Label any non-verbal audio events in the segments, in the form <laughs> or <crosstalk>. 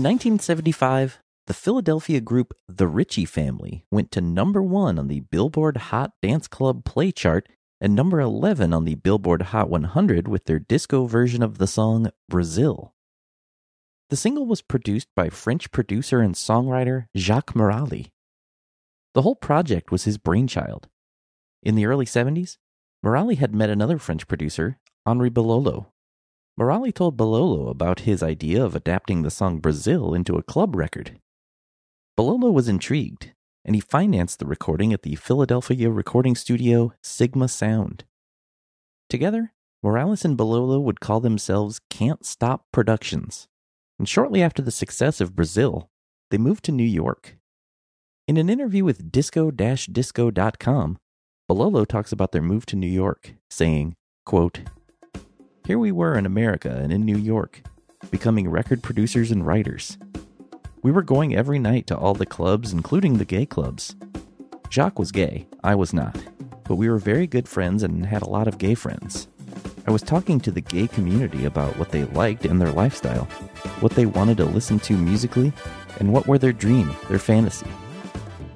In 1975, the Philadelphia group The Ritchie Family went to number one on the Billboard Hot Dance Club Play chart and number 11 on the Billboard Hot 100 with their disco version of the song Brazil. The single was produced by French producer and songwriter Jacques Morali. The whole project was his brainchild. In the early 70s, Morali had met another French producer, Henri Belolo, Morali told Belolo about his idea of adapting the song Brazil into a club record. Belolo was intrigued, and he financed the recording at the Philadelphia recording studio Sigma Sound. Together, Morali and Belolo would call themselves Can't Stop Productions, and shortly after the success of Brazil, they moved to New York. In an interview with disco-disco.com, Belolo talks about their move to New York, saying, quote, here we were in America and in New York, becoming record producers and writers. We were going every night to all the clubs, including the gay clubs. Jacques was gay, I was not, but we were very good friends and had a lot of gay friends. I was talking to the gay community about what they liked and their lifestyle, what they wanted to listen to musically, and what were their dream, their fantasy.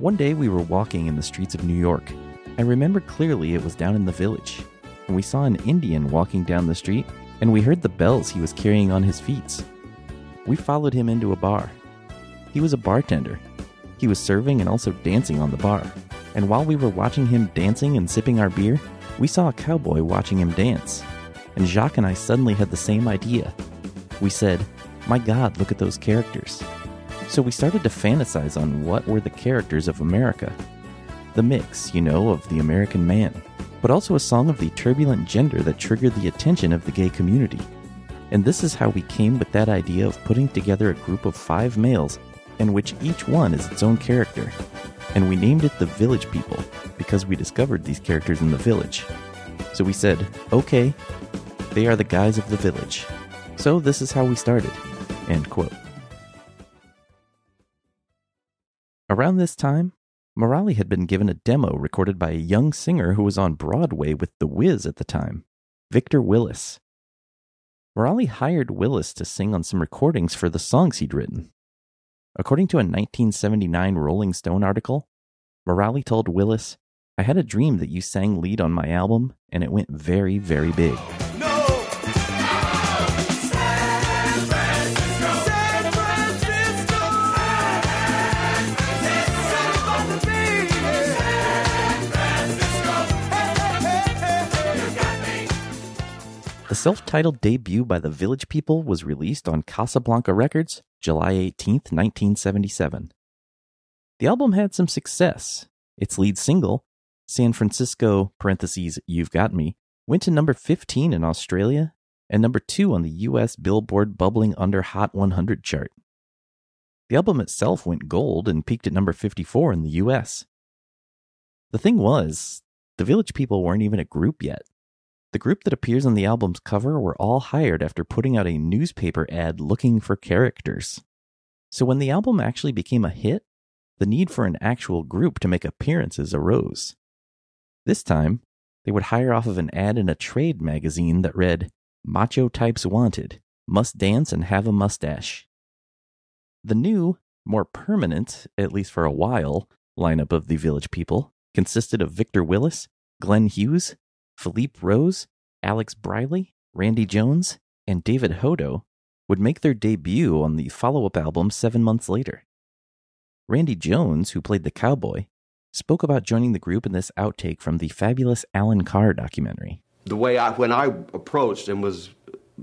One day we were walking in the streets of New York. I remember clearly it was down in the village and we saw an Indian walking down the street, and we heard the bells he was carrying on his feet. We followed him into a bar. He was a bartender. He was serving and also dancing on the bar. And while we were watching him dancing and sipping our beer, we saw a cowboy watching him dance. And Jacques and I suddenly had the same idea. We said, My God, look at those characters. So we started to fantasize on what were the characters of America. The mix, you know, of the American man but also a song of the turbulent gender that triggered the attention of the gay community. And this is how we came with that idea of putting together a group of five males in which each one is its own character. And we named it the Village People because we discovered these characters in the village. So we said, okay, they are the guys of the village. So this is how we started. End quote. Around this time, Morali had been given a demo recorded by a young singer who was on Broadway with The Wiz at the time, Victor Willis. Morali hired Willis to sing on some recordings for the songs he'd written. According to a 1979 Rolling Stone article, Morali told Willis, I had a dream that you sang lead on my album, and it went very, very big. Self titled debut by the Village People was released on Casablanca Records July 18, 1977. The album had some success. Its lead single, San Francisco You've Got Me, went to number 15 in Australia and number 2 on the US Billboard Bubbling Under Hot 100 chart. The album itself went gold and peaked at number 54 in the US. The thing was, the Village People weren't even a group yet. The group that appears on the album's cover were all hired after putting out a newspaper ad looking for characters. So when the album actually became a hit, the need for an actual group to make appearances arose. This time, they would hire off of an ad in a trade magazine that read, Macho Types Wanted, Must Dance and Have a Mustache. The new, more permanent, at least for a while, lineup of the Village People consisted of Victor Willis, Glenn Hughes, Felipe Rose, Alex Briley, Randy Jones, and David Hodo would make their debut on the follow up album seven months later. Randy Jones, who played the cowboy, spoke about joining the group in this outtake from the fabulous Allan Carr documentary. The way I, when I approached and was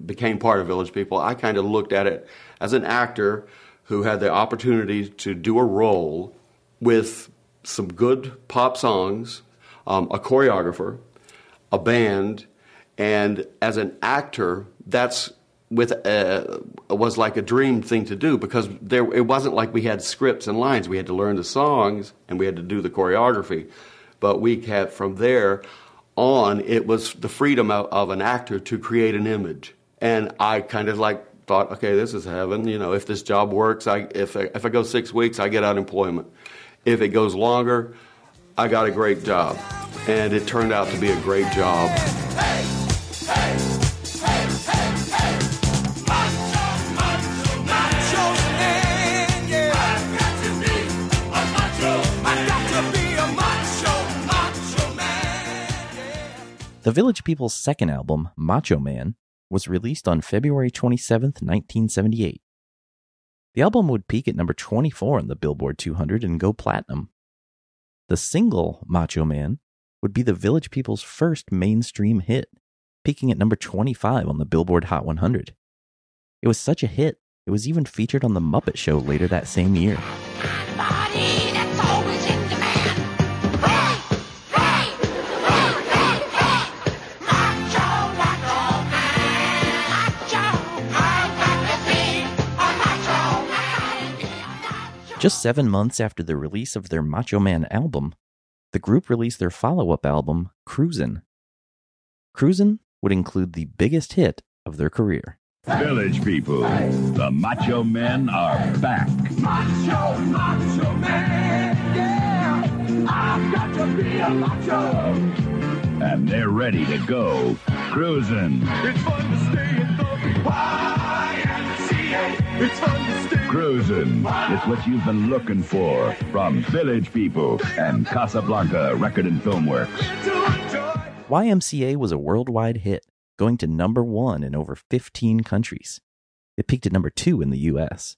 became part of Village People, I kind of looked at it as an actor who had the opportunity to do a role with some good pop songs, um, a choreographer, a band, and as an actor, that's with uh, was like a dream thing to do because there it wasn't like we had scripts and lines. We had to learn the songs and we had to do the choreography, but we had from there on it was the freedom of, of an actor to create an image, and I kind of like thought, okay, this is heaven. You know, if this job works, I if I, if I go six weeks, I get unemployment. If it goes longer, I got a great job, and it turned out to be a great job. The Village People's second album, Macho Man, was released on February 27, 1978. The album would peak at number 24 on the Billboard 200 and go platinum. The single, Macho Man, would be the Village People's first mainstream hit, peaking at number 25 on the Billboard Hot 100. It was such a hit, it was even featured on The Muppet Show later that same year. Just seven months after the release of their Macho Man album, the group released their follow up album, Cruisin'. Cruisin' would include the biggest hit of their career. Village people, the Macho Men are back. Macho, Macho Man, yeah, I've got to be a macho. And they're ready to go cruising. It's fun to stay in the YMCA. It's fun to stay Cruising. It's what you've been looking for from Village People and Casablanca Record and Film Works. YMCA was a worldwide hit, going to number one in over 15 countries. It peaked at number two in the US.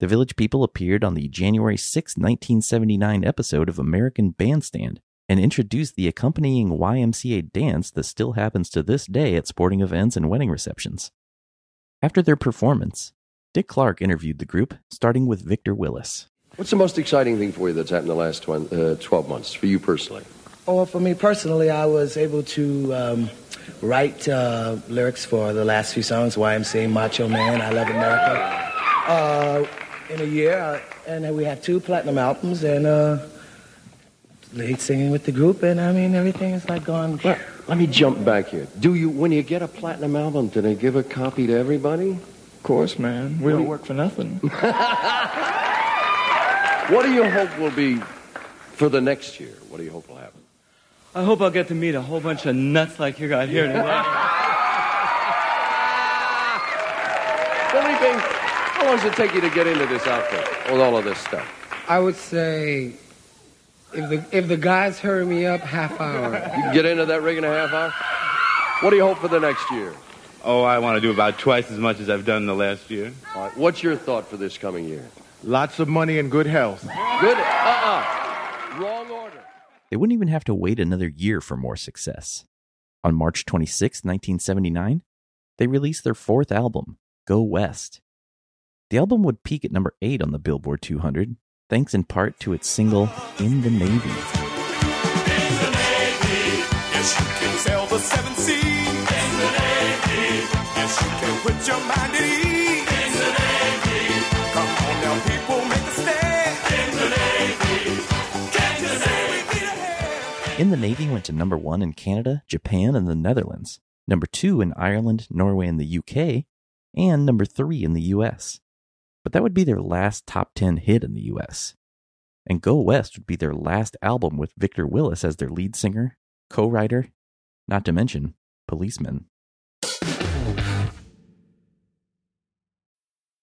The Village People appeared on the January 6, 1979 episode of American Bandstand and introduced the accompanying YMCA dance that still happens to this day at sporting events and wedding receptions. After their performance, Dick Clark interviewed the group, starting with Victor Willis. What's the most exciting thing for you that's happened in the last 20, uh, 12 months, for you personally? Oh, well, for me personally, I was able to um, write uh, lyrics for the last few songs Why I'm YMCA, Macho Man, I Love America, uh, in a year. Uh, and we have two platinum albums and uh, lead singing with the group. And I mean, everything is like gone. Well, let me jump back here. Do you, when you get a platinum album, do they give a copy to everybody? Course, man. We don't work for nothing. <laughs> what do you hope will be for the next year? What do you hope will happen? I hope I'll get to meet a whole bunch of nuts like you got here today. <laughs> Felipe, how long does it take you to get into this outfit with all of this stuff? I would say if the if the guys hurry me up, half hour. You can get into that rig in a half hour. What do you hope for the next year? Oh, I want to do about twice as much as I've done the last year. What's your thought for this coming year? Lots of money and good health. Good. Uh-uh. Wrong order. They wouldn't even have to wait another year for more success. On March 26, 1979, they released their fourth album, Go West. The album would peak at number 8 on the Billboard 200, thanks in part to its single, In the Navy. In the Navy, yes, In the Navy. Went to number one in Canada, Japan, and the Netherlands, number two in Ireland, Norway, and the UK, and number three in the US. But that would be their last top 10 hit in the US. And Go West would be their last album with Victor Willis as their lead singer, co writer, not to mention policeman.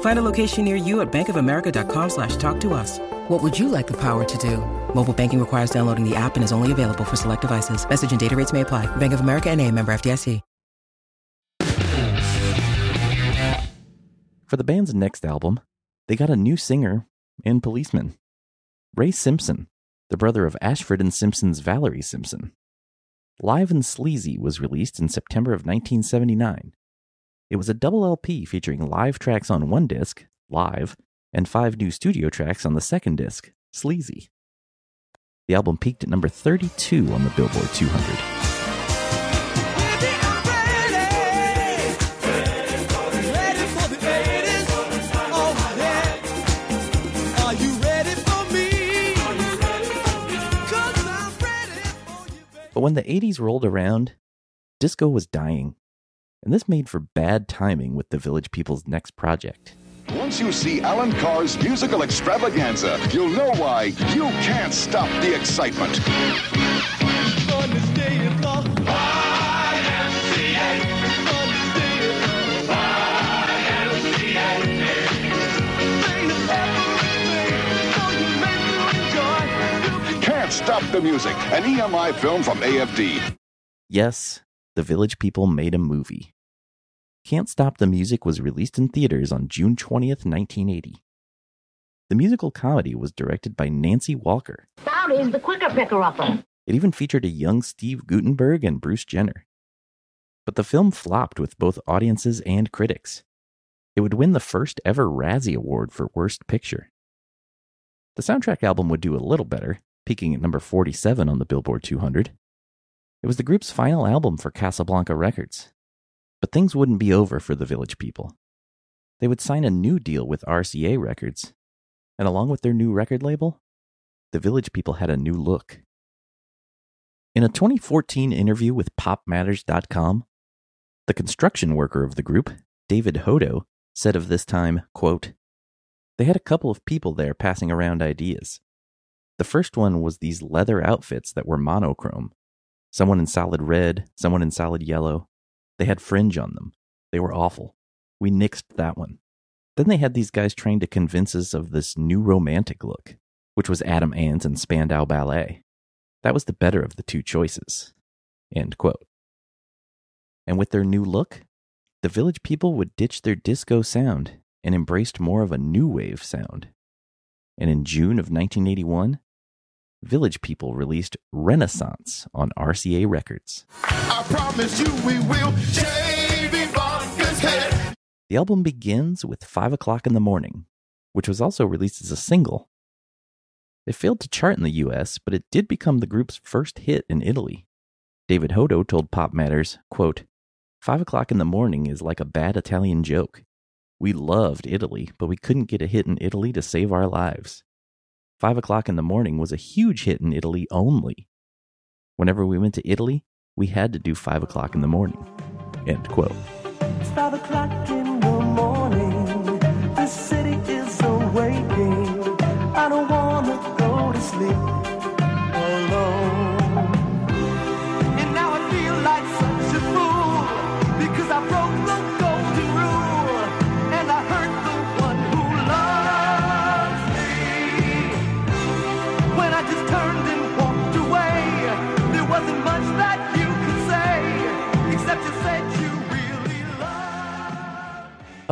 Find a location near you at bankofamerica.com slash talk to us. What would you like the power to do? Mobile banking requires downloading the app and is only available for select devices. Message and data rates may apply. Bank of America and a member FDIC. For the band's next album, they got a new singer and policeman. Ray Simpson, the brother of Ashford and Simpson's Valerie Simpson. Live and Sleazy was released in September of 1979. It was a double LP featuring live tracks on one disc, Live, and five new studio tracks on the second disc, Sleazy. The album peaked at number 32 on the Billboard 200. But when the 80s rolled around, disco was dying. And this made for bad timing with the Village People's next project. Once you see Allan Carr's musical extravaganza, you'll know why you can't stop the excitement. Can't stop the music. An EMI film from AFD. Yes, the Village People made a movie. Can't Stop the Music was released in theaters on June 20th, 1980. The musical comedy was directed by Nancy Walker. Sound is the quicker picker upper. It even featured a young Steve Guttenberg and Bruce Jenner. But the film flopped with both audiences and critics. It would win the first ever Razzie Award for Worst Picture. The soundtrack album would do a little better, peaking at number 47 on the Billboard 200. It was the group's final album for Casablanca Records. But things wouldn't be over for the Village People. They would sign a new deal with RCA Records, and along with their new record label, the Village People had a new look. In a 2014 interview with PopMatters.com, the construction worker of the group, David Hodo, said of this time, quote, They had a couple of people there passing around ideas. The first one was these leather outfits that were monochrome. Someone in solid red, someone in solid yellow. They had fringe on them. They were awful. We nixed that one. Then they had these guys trying to convince us of this new romantic look, which was Adam Ant and Spandau Ballet. That was the better of the two choices. End quote. And with their new look, the village people would ditch their disco sound and embraced more of a new wave sound. And in June of 1981, Village People released Renaissance on RCA Records. I promise you we will shave Ivanka's head. The album begins with 5 o'clock in the morning, which was also released as a single. It failed to chart in the US, but it did become the group's first hit in Italy. David Hodo told Pop Matters, quote, Five o'clock in the morning is like a bad Italian joke. We loved Italy, but we couldn't get a hit in Italy to save our lives. Five o'clock in the morning was a huge hit in Italy only. Whenever we went to Italy, we had to do five o'clock in the morning. End quote.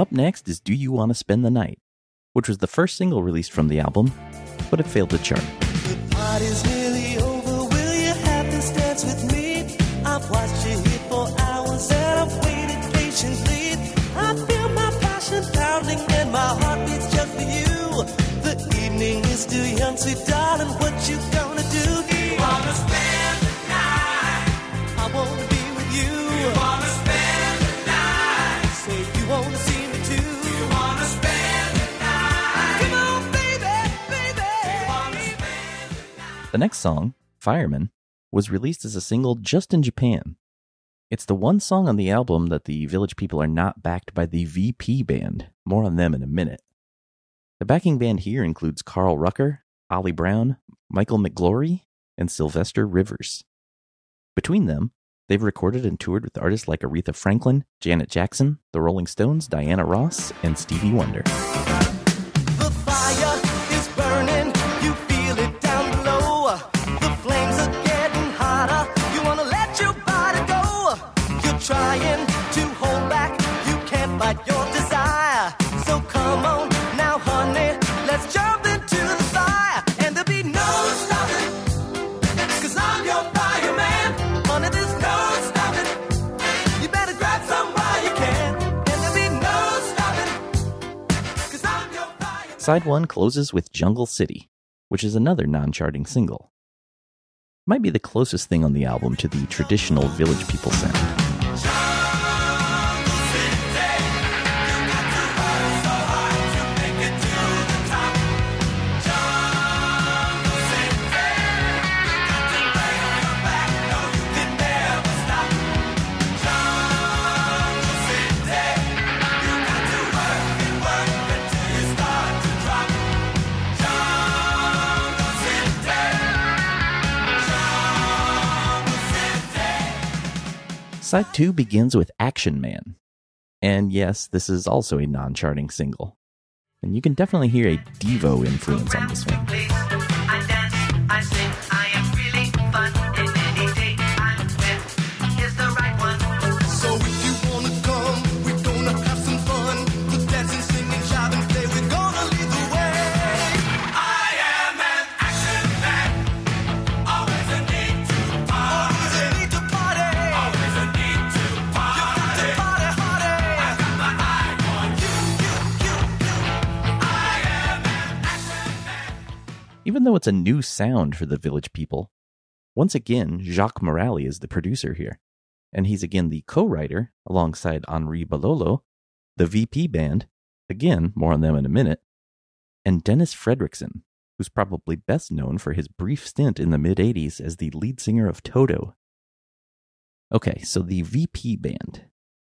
Up next is Do You Want to Spend the Night, which was the first single released from the album, but it failed to chart. Still young, sweet darling. What you gonna? Do you wanna spend the night? I wanna be with you. The next song, Fireman, was released as a single just in Japan. It's the one song on the album that the Village People are not backed by the VP band. More on them in a minute. The backing band here includes Carl Rucker, Ollie Brown, Michael McGlory, and Sylvester Rivers. Between them, they've recorded and toured with artists like Aretha Franklin, Janet Jackson, The Rolling Stones, Diana Ross, and Stevie Wonder. Side 1 closes with Jungle City, which is another non charting single. Might be the closest thing on the album to the traditional Village People sound. Side 2 begins with Action Man. And yes, this is also a non charting single. And you can definitely hear a Devo influence on this one. Even though it's a new sound for the Village People, once again, Jacques Morali is the producer here. And he's again the co writer alongside Henri Belolo, the VP band, again, more on them in a minute, and Dennis Frederiksen, who's probably best known for his brief stint in the mid 80s as the lead singer of Toto. Okay, so the VP band.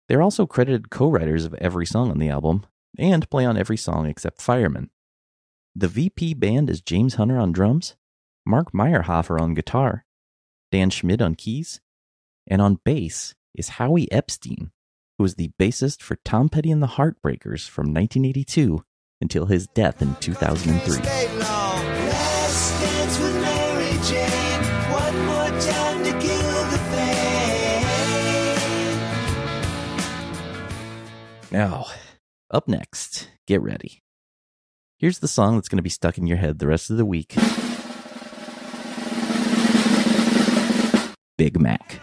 They're also credited co writers of every song on the album and play on every song except Fireman. The VP band is James Hunter on drums, Mark Meyerhofer on guitar, Dan Schmidt on keys, and on bass is Howie Epstein, who was the bassist for Tom Petty and the Heartbreakers from 1982 until his death in 2003. Let's dance with Mary Jane. One more time to kill the pain. Now, up next, get ready. Here's the song that's going to be stuck in your head the rest of the week Big Mac.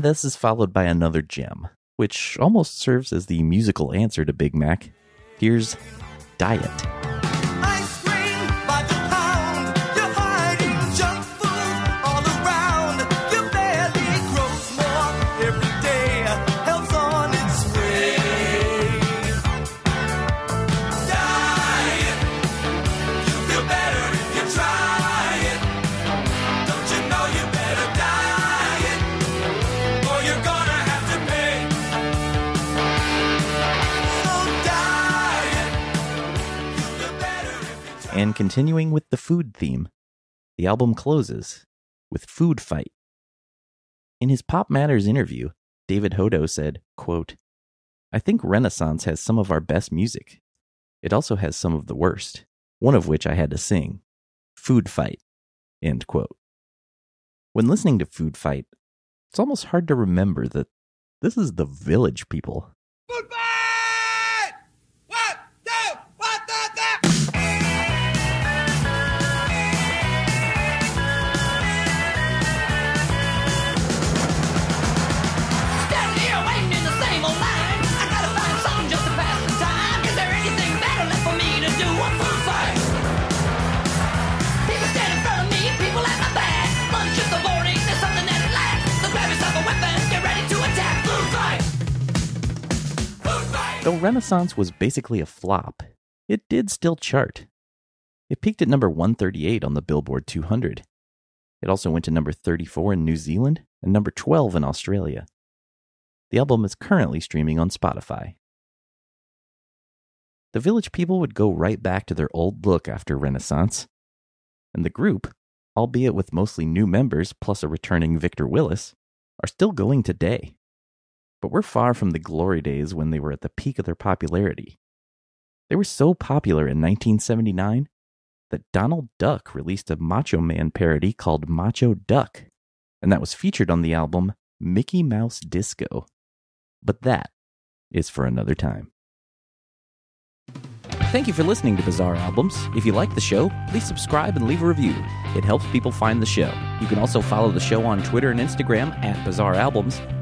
This is followed by another gem, which almost serves as the musical answer to Big Mac. Here's Diet. Continuing with the food theme, the album closes with Food Fight. In his Pop Matters interview, David Hodo said, quote, I think Renaissance has some of our best music. It also has some of the worst, one of which I had to sing. Food Fight. End quote. When listening to Food Fight, it's almost hard to remember that this is the village people. Though Renaissance was basically a flop, it did still chart. It peaked at number 138 on the Billboard 200. It also went to number 34 in New Zealand and number 12 in Australia. The album is currently streaming on Spotify. The Village People would go right back to their old look after Renaissance, and the group, albeit with mostly new members plus a returning Victor Willis, are still going today. But we're far from the glory days when they were at the peak of their popularity. They were so popular in 1979 that Donald Duck released a Macho Man parody called Macho Duck, and that was featured on the album Mickey Mouse Disco. But that is for another time. Thank you for listening to Bizarre Albums. If you like the show, please subscribe and leave a review. It helps people find the show. You can also follow the show on Twitter and Instagram at Bizarre Albums,